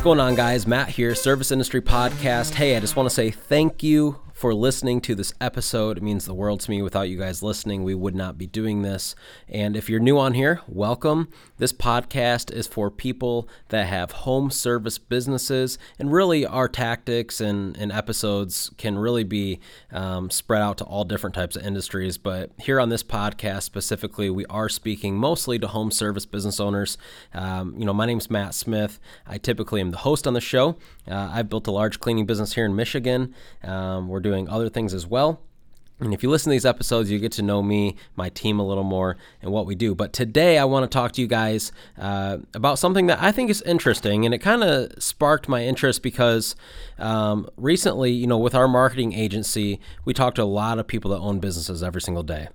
What's going on, guys? Matt here, Service Industry Podcast. Hey, I just want to say thank you for listening to this episode. It means the world to me. Without you guys listening, we would not be doing this. And if you're new on here, welcome. This podcast is for people that have home service businesses, and really our tactics and, and episodes can really be um, spread out to all different types of industries. But here on this podcast specifically, we are speaking mostly to home service business owners. Um, you know, my name's Matt Smith. I typically am the host on the show. Uh, I've built a large cleaning business here in Michigan. Um, we're doing doing other things as well. And if you listen to these episodes, you get to know me, my team a little more, and what we do. But today, I want to talk to you guys uh, about something that I think is interesting, and it kind of sparked my interest because um, recently, you know, with our marketing agency, we talk to a lot of people that own businesses every single day,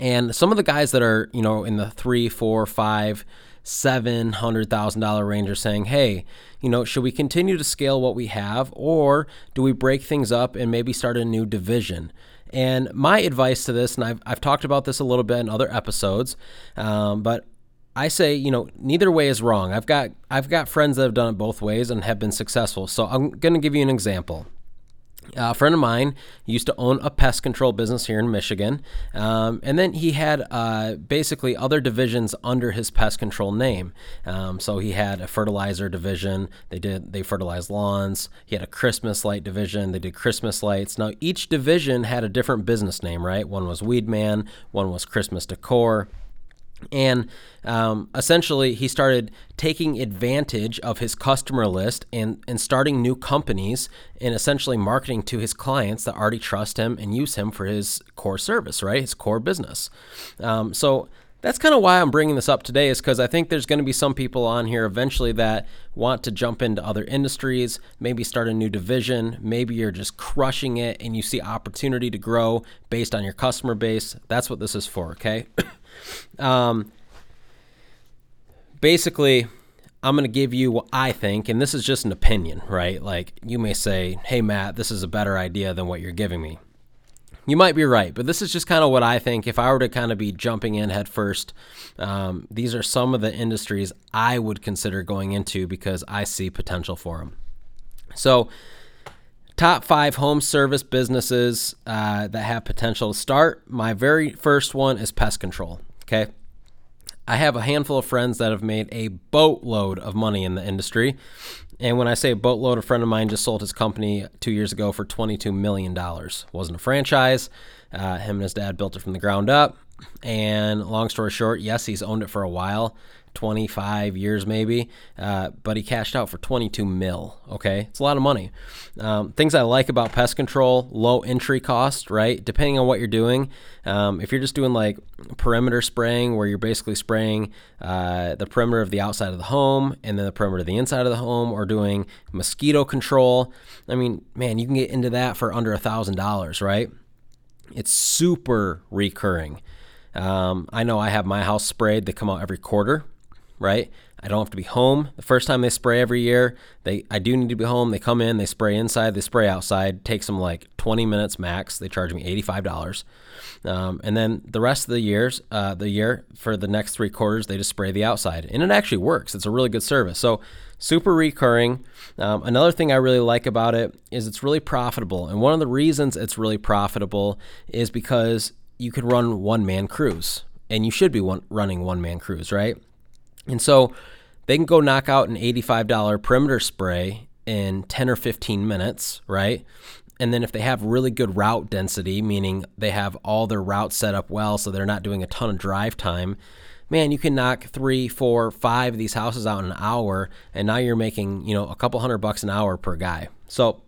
and some of the guys that are, you know, in the three, four, five seven hundred thousand dollar range are saying, hey, you know, should we continue to scale what we have, or do we break things up and maybe start a new division? And my advice to this, and I've, I've talked about this a little bit in other episodes, um, but I say, you know, neither way is wrong. I've got I've got friends that have done it both ways and have been successful. So I'm going to give you an example. A friend of mine used to own a pest control business here in Michigan, um, and then he had uh, basically other divisions under his pest control name. Um, so he had a fertilizer division; they did they fertilized lawns. He had a Christmas light division; they did Christmas lights. Now each division had a different business name, right? One was Weed Man, one was Christmas Decor. And um, essentially, he started taking advantage of his customer list and, and starting new companies and essentially marketing to his clients that already trust him and use him for his core service, right? His core business. Um, so that's kind of why I'm bringing this up today, is because I think there's going to be some people on here eventually that want to jump into other industries, maybe start a new division. Maybe you're just crushing it and you see opportunity to grow based on your customer base. That's what this is for, okay? Um, basically, I'm going to give you what I think, and this is just an opinion, right? Like you may say, hey, Matt, this is a better idea than what you're giving me. You might be right, but this is just kind of what I think. If I were to kind of be jumping in head first, um, these are some of the industries I would consider going into because I see potential for them. So, top five home service businesses uh, that have potential to start. My very first one is pest control. Okay. I have a handful of friends that have made a boatload of money in the industry. And when I say a boatload, a friend of mine just sold his company two years ago for $22 million. Wasn't a franchise. Uh, him and his dad built it from the ground up. And long story short, yes, he's owned it for a while. 25 years maybe, uh, but he cashed out for 22 mil. Okay, it's a lot of money. Um, things I like about pest control: low entry cost, right? Depending on what you're doing. Um, if you're just doing like perimeter spraying, where you're basically spraying uh, the perimeter of the outside of the home and then the perimeter of the inside of the home, or doing mosquito control, I mean, man, you can get into that for under a thousand dollars, right? It's super recurring. Um, I know I have my house sprayed. They come out every quarter right? I don't have to be home. The first time they spray every year, they I do need to be home. They come in, they spray inside, they spray outside. Takes them like 20 minutes max. They charge me $85. Um, and then the rest of the years, uh, the year for the next three quarters, they just spray the outside, and it actually works. It's a really good service. So super recurring. Um, another thing I really like about it is it's really profitable, and one of the reasons it's really profitable is because you could run one man crews, and you should be one, running one man crews, right? And so they can go knock out an $85 perimeter spray in 10 or 15 minutes, right? And then if they have really good route density, meaning they have all their routes set up well so they're not doing a ton of drive time, man, you can knock three, four, five of these houses out in an hour, and now you're making, you know, a couple hundred bucks an hour per guy. So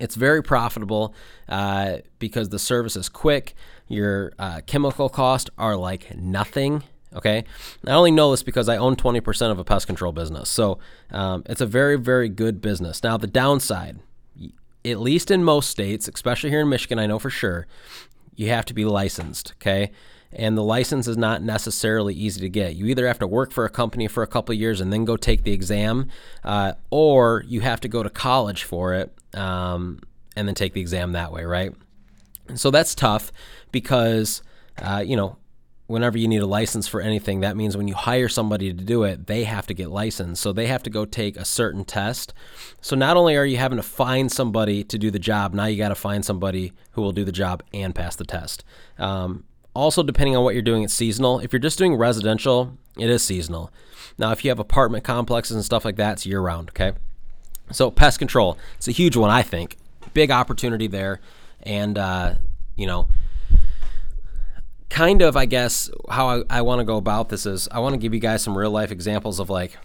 it's very profitable uh, because the service is quick. Your uh, chemical costs are like nothing Okay. I only know this because I own 20% of a pest control business. So um, it's a very, very good business. Now, the downside, at least in most states, especially here in Michigan, I know for sure, you have to be licensed. Okay. And the license is not necessarily easy to get. You either have to work for a company for a couple years and then go take the exam, uh, or you have to go to college for it um, and then take the exam that way, right? And so that's tough because, uh, you know, whenever you need a license for anything, that means when you hire somebody to do it, they have to get licensed. So they have to go take a certain test. So not only are you having to find somebody to do the job, now you got to find somebody who will do the job and pass the test. Um, also, depending on what you're doing, it's seasonal. If you're just doing residential, it is seasonal. Now, if you have apartment complexes and stuff like that, it's year round, okay? So, pest control, it's a huge one, I think. Big opportunity there. And, uh, you know, kind of, I guess, how I, I want to go about this is I want to give you guys some real life examples of like,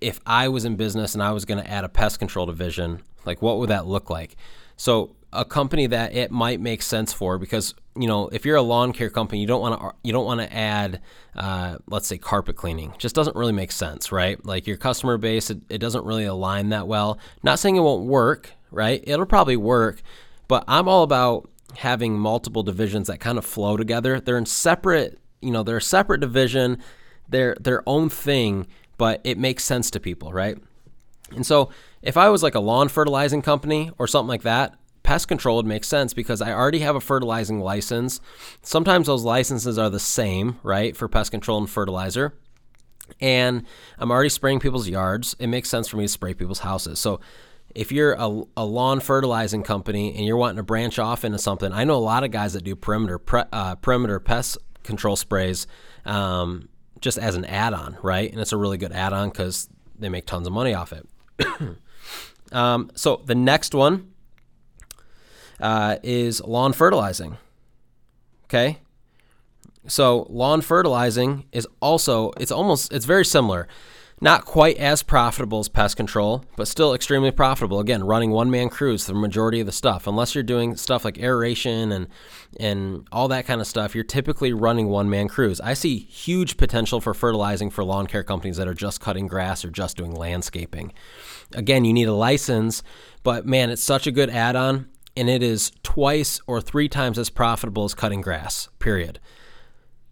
if I was in business and I was going to add a pest control division, like what would that look like? So, a company that it might make sense for because you know if you're a lawn care company you don't want to you don't want to add uh, let's say carpet cleaning. Just doesn't really make sense right? Like your customer base it, it doesn't really align that well. Not saying it won't work right? It'll probably work but i'm all about having multiple divisions that kind of flow together. They're in separate, you know, they're a separate division, they're their own thing, but it makes sense to people, right? And so if I was like a lawn fertilizing company or something like that, pest control would make sense because I already have a fertilizing license. Sometimes those licenses are the same, right, for pest control and fertilizer. And I'm already spraying people's yards. It makes sense for me to spray people's houses. So if you're a, a, lawn fertilizing company and you're wanting to branch off into something, I know a lot of guys that do perimeter pre, uh, perimeter pest control sprays um, just as an add-on, right? And it's a really good add-on because they make tons of money off it. um, so the next one uh, is lawn fertilizing. Okay. So lawn fertilizing is also it's almost it's very similar. Not quite as profitable as pest control, but still extremely profitable. Again, running one man crews the majority of the stuff. Unless you're doing stuff like aeration and and all that kind of stuff, you're typically running one man crews. I see huge potential for fertilizing for lawn care companies that are just cutting grass or just doing landscaping. Again, you need a license, but man, it's such a good add on and it is twice or three times as profitable as cutting grass, period.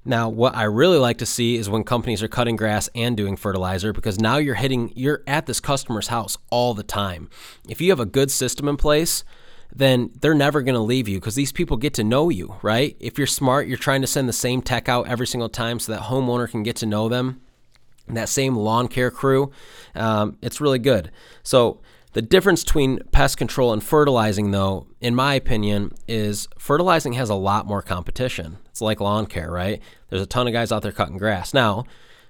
Now, what I really like to see is when companies are cutting grass and doing fertilizer because now you're hitting, you're at this customer's house all the time. If you have a good system in place, then they're never going to leave you because these people get to know you, right? If you're smart, you're trying to send the same tech out every single time so that homeowner can get to know them. That same lawn care crew, um, it's really good. So the difference between pest control and fertilizing, though, in my opinion, is fertilizing has a lot more competition. It's like lawn care, right? There's a ton of guys out there cutting grass. Now,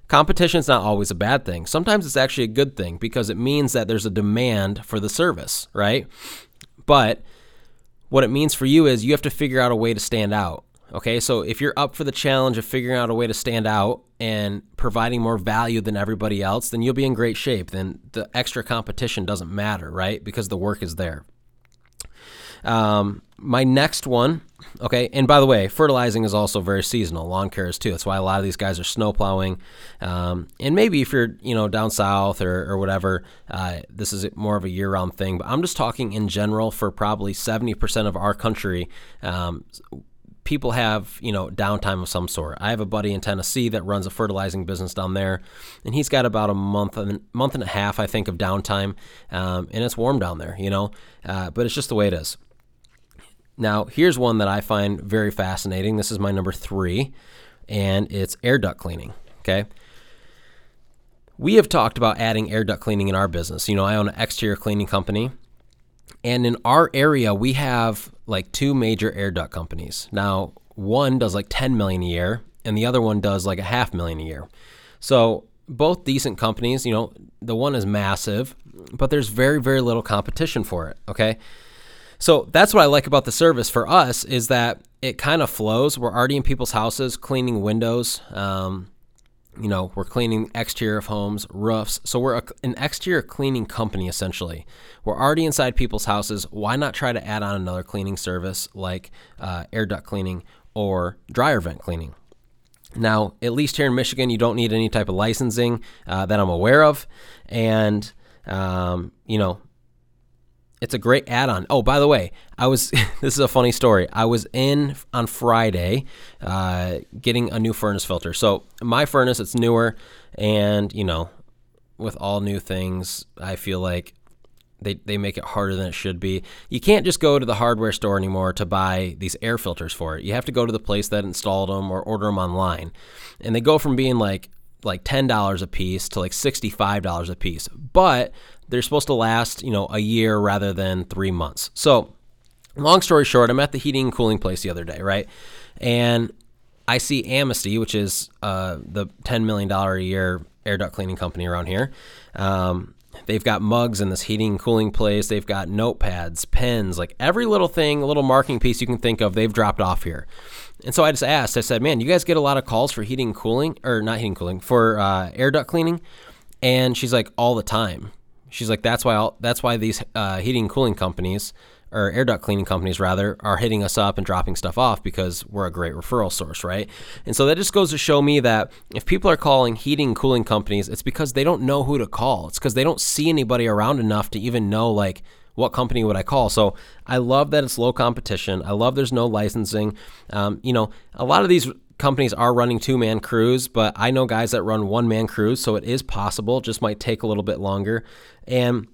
competition is not always a bad thing. Sometimes it's actually a good thing because it means that there's a demand for the service, right? But what it means for you is you have to figure out a way to stand out. Okay, so if you're up for the challenge of figuring out a way to stand out and providing more value than everybody else, then you'll be in great shape. Then the extra competition doesn't matter, right? Because the work is there. Um, my next one, okay, and by the way, fertilizing is also very seasonal. Lawn care is too. That's why a lot of these guys are snow plowing. Um, and maybe if you're, you know, down south or, or whatever, uh, this is more of a year round thing. But I'm just talking in general for probably 70% of our country. Um, people have you know downtime of some sort. I have a buddy in Tennessee that runs a fertilizing business down there, and he's got about a month and month and a half, I think, of downtime, um, and it's warm down there, you know. Uh, but it's just the way it is. Now, here's one that I find very fascinating. This is my number three, and it's air duct cleaning. Okay. We have talked about adding air duct cleaning in our business. You know, I own an exterior cleaning company, and in our area, we have like two major air duct companies. Now, one does like 10 million a year, and the other one does like a half million a year. So, both decent companies, you know, the one is massive, but there's very, very little competition for it. Okay. So that's what I like about the service for us is that it kind of flows. We're already in people's houses cleaning windows, um, you know, we're cleaning exterior of homes, roofs. So we're a, an exterior cleaning company essentially. We're already inside people's houses. Why not try to add on another cleaning service like uh, air duct cleaning or dryer vent cleaning? Now, at least here in Michigan, you don't need any type of licensing uh, that I'm aware of, and um, you know, it's a great add-on. Oh, by the way, I was this is a funny story. I was in on Friday uh, getting a new furnace filter. So my furnace, it's newer, and you know, with all new things, I feel like they, they make it harder than it should be. You can't just go to the hardware store anymore to buy these air filters for it. You have to go to the place that installed them or order them online. And they go from being like like $10 a piece to like $65 a piece. But they're supposed to last, you know, a year rather than 3 months. So, long story short, I'm at the heating and cooling place the other day, right? And I see Amnesty, which is uh, the $10 million a year air duct cleaning company around here. Um, They've got mugs in this heating and cooling place. They've got notepads, pens, like every little thing, little marking piece you can think of, they've dropped off here. And so I just asked, I said, man, you guys get a lot of calls for heating and cooling, or not heating and cooling, for uh, air duct cleaning? And she's like, all the time. She's like, that's why all, that's why these uh, heating and cooling companies or air duct cleaning companies rather are hitting us up and dropping stuff off because we're a great referral source, right? And so that just goes to show me that if people are calling heating and cooling companies, it's because they don't know who to call. It's because they don't see anybody around enough to even know like what company would I call? So I love that it's low competition. I love there's no licensing. Um, you know, a lot of these companies are running two man crews, but I know guys that run one man crews, so it is possible. Just might take a little bit longer. And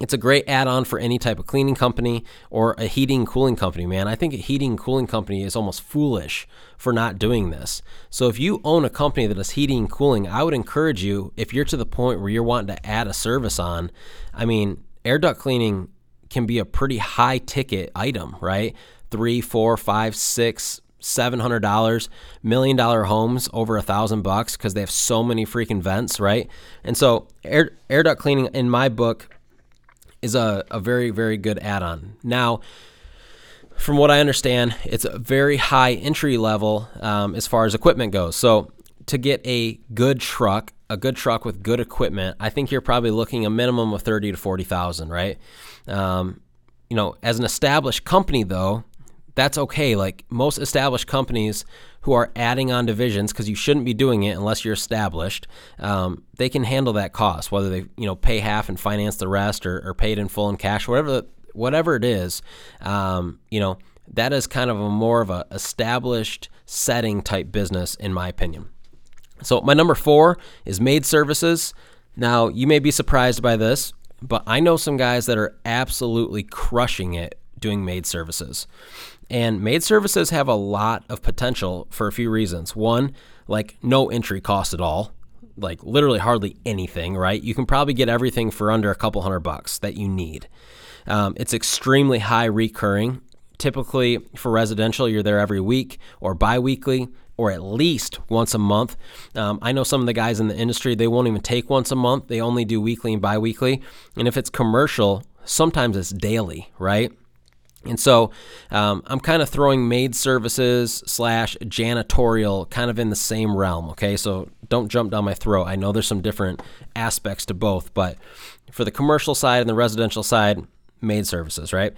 it's a great add-on for any type of cleaning company or a heating cooling company, man. I think a heating cooling company is almost foolish for not doing this. So if you own a company that is heating and cooling, I would encourage you if you're to the point where you're wanting to add a service on, I mean, air duct cleaning can be a pretty high ticket item, right? Three, four, five, six, seven hundred dollars, million dollar homes over a thousand bucks because they have so many freaking vents, right? And so air air duct cleaning in my book is a, a very, very good add on. Now, from what I understand, it's a very high entry level um, as far as equipment goes. So, to get a good truck, a good truck with good equipment, I think you're probably looking a minimum of thirty to forty thousand, right? Um, you know, as an established company, though, that's okay. Like most established companies who are adding on divisions, because you shouldn't be doing it unless you're established, um, they can handle that cost, whether they you know pay half and finance the rest, or, or pay it in full in cash, whatever whatever it is. Um, you know that is kind of a more of a established setting type business, in my opinion. So my number four is maid services. Now you may be surprised by this, but I know some guys that are absolutely crushing it doing maid services. And maid services have a lot of potential for a few reasons. One, like no entry cost at all, like literally hardly anything, right? You can probably get everything for under a couple hundred bucks that you need. Um, it's extremely high recurring. Typically, for residential, you're there every week or bi weekly or at least once a month. Um, I know some of the guys in the industry, they won't even take once a month, they only do weekly and bi weekly. And if it's commercial, sometimes it's daily, right? And so um, I'm kind of throwing maid services slash janitorial kind of in the same realm. Okay, so don't jump down my throat. I know there's some different aspects to both, but for the commercial side and the residential side, maid services, right?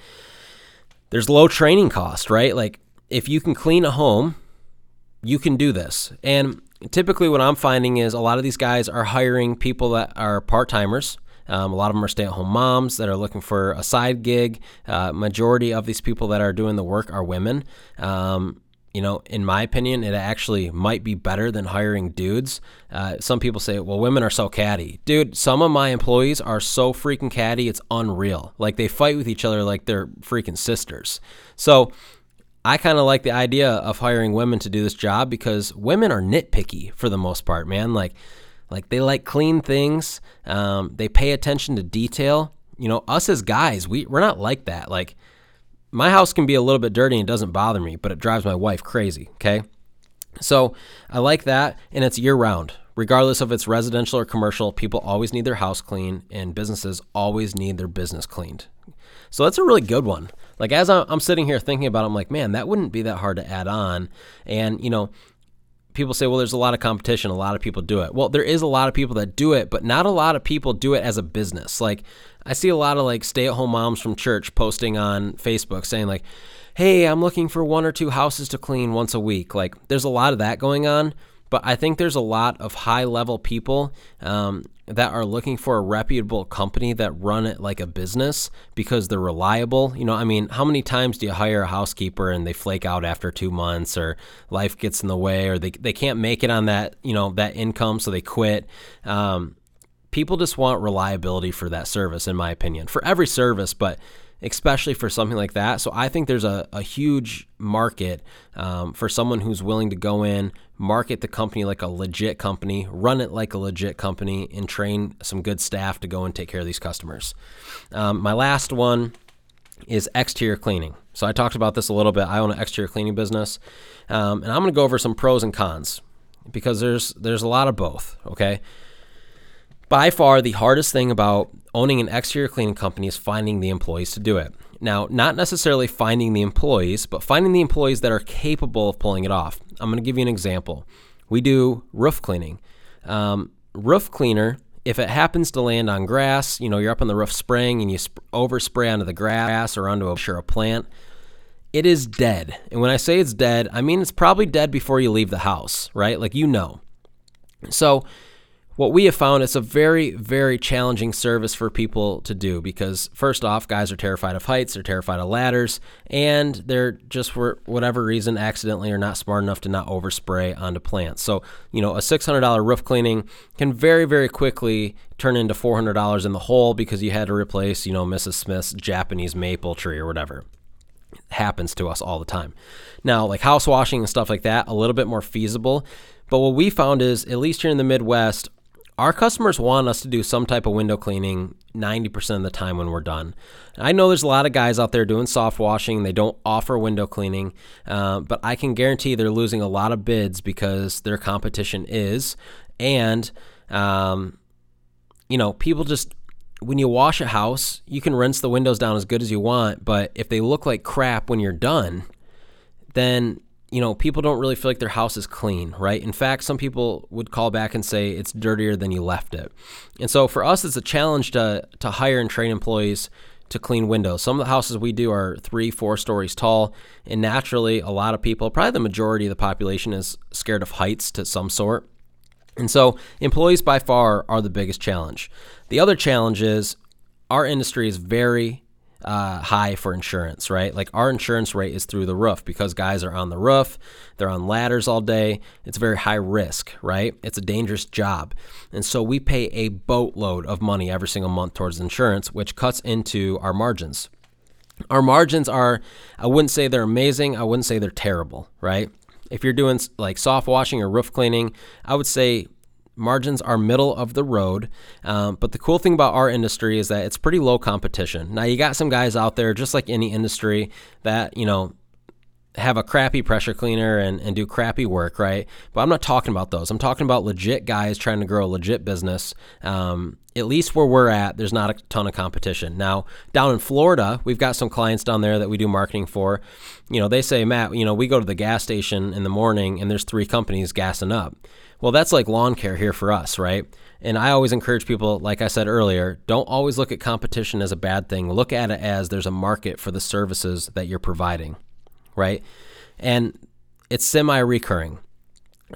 There's low training cost, right? Like if you can clean a home, you can do this. And typically, what I'm finding is a lot of these guys are hiring people that are part timers um, a lot of them are stay at home moms that are looking for a side gig. Uh, majority of these people that are doing the work are women. Um, you know, in my opinion, it actually might be better than hiring dudes. Uh, some people say, well, women are so catty. Dude, some of my employees are so freaking catty, it's unreal. Like they fight with each other like they're freaking sisters. So, I kind of like the idea of hiring women to do this job because women are nitpicky for the most part, man. Like, like they like clean things. Um, they pay attention to detail. You know, us as guys, we we're not like that. Like my house can be a little bit dirty and it doesn't bother me, but it drives my wife crazy. Okay, so I like that, and it's year round. Regardless of it's residential or commercial, people always need their house clean, and businesses always need their business cleaned. So that's a really good one. Like as I'm sitting here thinking about, it, I'm like, man, that wouldn't be that hard to add on. And you know, people say, well, there's a lot of competition. A lot of people do it. Well, there is a lot of people that do it, but not a lot of people do it as a business. Like, I see a lot of like stay at home moms from church posting on Facebook saying, like, hey, I'm looking for one or two houses to clean once a week. Like, there's a lot of that going on. But I think there's a lot of high level people um, that are looking for a reputable company that run it like a business because they're reliable. You know, I mean, how many times do you hire a housekeeper and they flake out after two months or life gets in the way or they, they can't make it on that, you know, that income, so they quit. Um, people just want reliability for that service, in my opinion, for every service, but especially for something like that. So I think there's a, a huge market um, for someone who's willing to go in, market the company like a legit company, run it like a legit company, and train some good staff to go and take care of these customers. Um, my last one is exterior cleaning. So I talked about this a little bit. I own an exterior cleaning business, um, and I'm going to go over some pros and cons because there's there's a lot of both. Okay. By far, the hardest thing about owning an exterior cleaning company is finding the employees to do it. Now, not necessarily finding the employees, but finding the employees that are capable of pulling it off. I'm going to give you an example. We do roof cleaning. Um, roof cleaner, if it happens to land on grass, you know, you're up on the roof spraying and you sp- overspray onto the grass or onto a, sure, a plant, it is dead. And when I say it's dead, I mean it's probably dead before you leave the house, right? Like you know. So, what we have found it's a very very challenging service for people to do because first off guys are terrified of heights they're terrified of ladders and they're just for whatever reason accidentally are not smart enough to not overspray onto plants. So you know a $600 roof cleaning can very very quickly turn into $400 in the hole because you had to replace you know mrs smith's japanese maple tree or whatever. It happens to us all the time. Now like house washing and stuff like that a little bit more feasible but what we found is at least here in the midwest our customers want us to do some type of window cleaning 90% of the time when we're done. I know there's a lot of guys out there doing soft washing. They don't offer window cleaning, uh, but I can guarantee they're losing a lot of bids because their competition is. And, um, you know, people just, when you wash a house, you can rinse the windows down as good as you want, but if they look like crap when you're done, then you know, people don't really feel like their house is clean, right? In fact, some people would call back and say it's dirtier than you left it. And so for us, it's a challenge to, to hire and train employees to clean windows. Some of the houses we do are three, four stories tall. And naturally, a lot of people, probably the majority of the population, is scared of heights to some sort. And so employees by far are the biggest challenge. The other challenge is our industry is very uh, high for insurance, right? Like our insurance rate is through the roof because guys are on the roof, they're on ladders all day. It's very high risk, right? It's a dangerous job. And so we pay a boatload of money every single month towards insurance, which cuts into our margins. Our margins are, I wouldn't say they're amazing, I wouldn't say they're terrible, right? If you're doing like soft washing or roof cleaning, I would say margins are middle of the road. Um, but the cool thing about our industry is that it's pretty low competition. Now, you got some guys out there, just like any industry, that, you know, have a crappy pressure cleaner and, and do crappy work, right? But I'm not talking about those. I'm talking about legit guys trying to grow a legit business. Um, at least where we're at, there's not a ton of competition. Now, down in Florida, we've got some clients down there that we do marketing for. You know, they say, Matt, you know, we go to the gas station in the morning and there's three companies gassing up. Well, that's like lawn care here for us, right? And I always encourage people, like I said earlier, don't always look at competition as a bad thing. Look at it as there's a market for the services that you're providing, right? And it's semi recurring.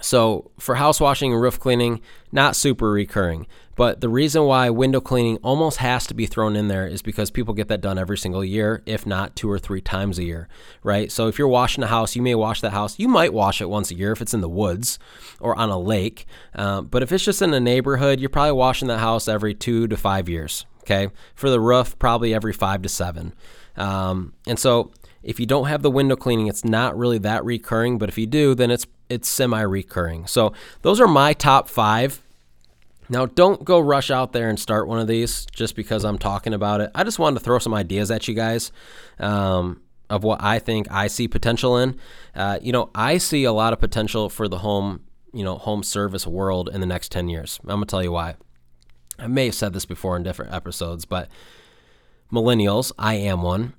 So for house washing and roof cleaning, not super recurring. But the reason why window cleaning almost has to be thrown in there is because people get that done every single year, if not two or three times a year, right? So if you're washing a house, you may wash that house. You might wash it once a year if it's in the woods or on a lake. Uh, but if it's just in a neighborhood, you're probably washing that house every two to five years, okay? For the roof, probably every five to seven. Um, and so if you don't have the window cleaning, it's not really that recurring. But if you do, then it's it's semi-recurring. So those are my top five. Now, don't go rush out there and start one of these just because I'm talking about it. I just wanted to throw some ideas at you guys um, of what I think I see potential in. Uh, you know, I see a lot of potential for the home, you know, home service world in the next 10 years. I'm gonna tell you why. I may have said this before in different episodes, but millennials, I am one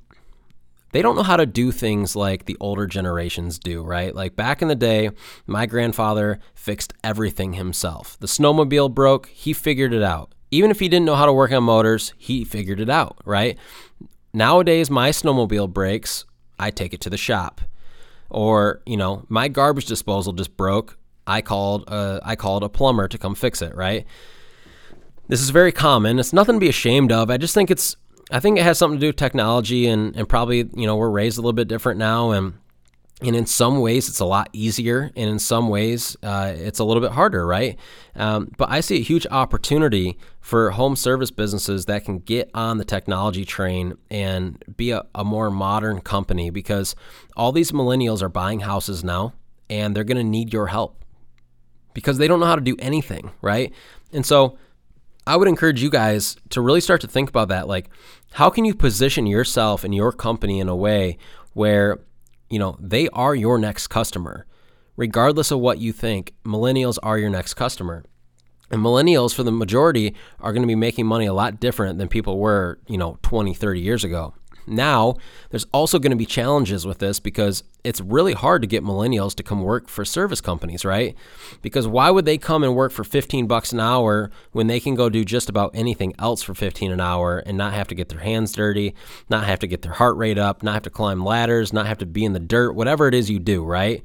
they don't know how to do things like the older generations do, right? Like back in the day, my grandfather fixed everything himself. The snowmobile broke, he figured it out. Even if he didn't know how to work on motors, he figured it out, right? Nowadays, my snowmobile breaks, I take it to the shop. Or, you know, my garbage disposal just broke. I called a, I called a plumber to come fix it, right? This is very common. It's nothing to be ashamed of. I just think it's I think it has something to do with technology and, and probably, you know, we're raised a little bit different now. And and in some ways it's a lot easier and in some ways uh, it's a little bit harder right um, but i see a huge opportunity for home service businesses that can get on the technology train and be a, a more modern company because all these millennials are buying houses now and they're going to need your help because they don't know how to do anything right and so i would encourage you guys to really start to think about that like how can you position yourself and your company in a way where you know, they are your next customer. Regardless of what you think, millennials are your next customer. And millennials, for the majority, are going to be making money a lot different than people were, you know, 20, 30 years ago. Now, there's also going to be challenges with this because it's really hard to get millennials to come work for service companies, right? Because why would they come and work for 15 bucks an hour when they can go do just about anything else for 15 an hour and not have to get their hands dirty, not have to get their heart rate up, not have to climb ladders, not have to be in the dirt, whatever it is you do, right?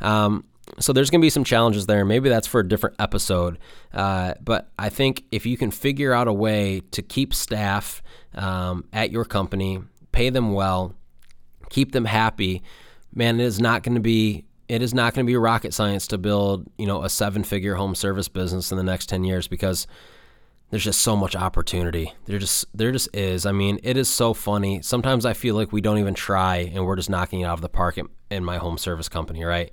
Um, so there's going to be some challenges there. Maybe that's for a different episode. Uh, but I think if you can figure out a way to keep staff um, at your company pay them well, keep them happy, man, it is not going to be it is not going to be rocket science to build, you know, a seven-figure home service business in the next 10 years because there's just so much opportunity. There just there just is. I mean, it is so funny. Sometimes I feel like we don't even try and we're just knocking it out of the park in, in my home service company, right?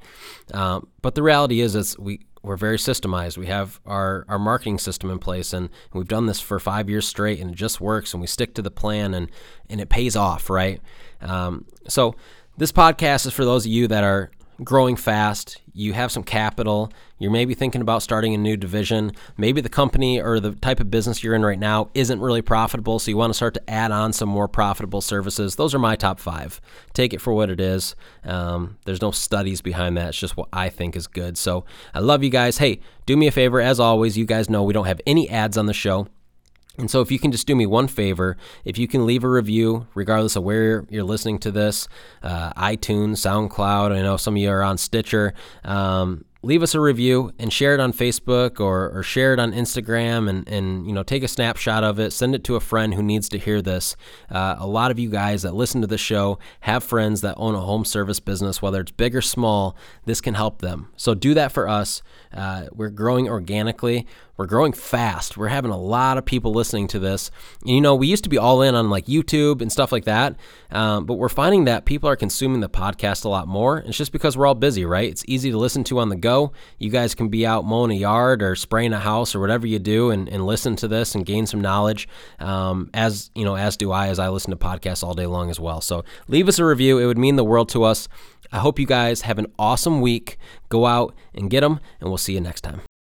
Um, but the reality is, is we we're very systemized. We have our, our marketing system in place, and we've done this for five years straight, and it just works. And we stick to the plan, and and it pays off, right? Um, so this podcast is for those of you that are growing fast, you have some capital, you're maybe thinking about starting a new division, maybe the company or the type of business you're in right now isn't really profitable, so you want to start to add on some more profitable services. Those are my top five. Take it for what it is. Um, there's no studies behind that, it's just what I think is good. So I love you guys. Hey, do me a favor, as always, you guys know we don't have any ads on the show. And so, if you can just do me one favor, if you can leave a review, regardless of where you're listening to this, uh, iTunes, SoundCloud, I know some of you are on Stitcher. Um, leave us a review and share it on Facebook or, or share it on Instagram and, and you know take a snapshot of it, send it to a friend who needs to hear this. Uh, a lot of you guys that listen to the show have friends that own a home service business, whether it's big or small. This can help them. So do that for us. Uh, we're growing organically. We're growing fast. We're having a lot of people listening to this. And, you know, we used to be all in on like YouTube and stuff like that, um, but we're finding that people are consuming the podcast a lot more. It's just because we're all busy, right? It's easy to listen to on the go. You guys can be out mowing a yard or spraying a house or whatever you do and, and listen to this and gain some knowledge. Um, as you know, as do I, as I listen to podcasts all day long as well. So leave us a review. It would mean the world to us. I hope you guys have an awesome week. Go out and get them, and we'll see you next time.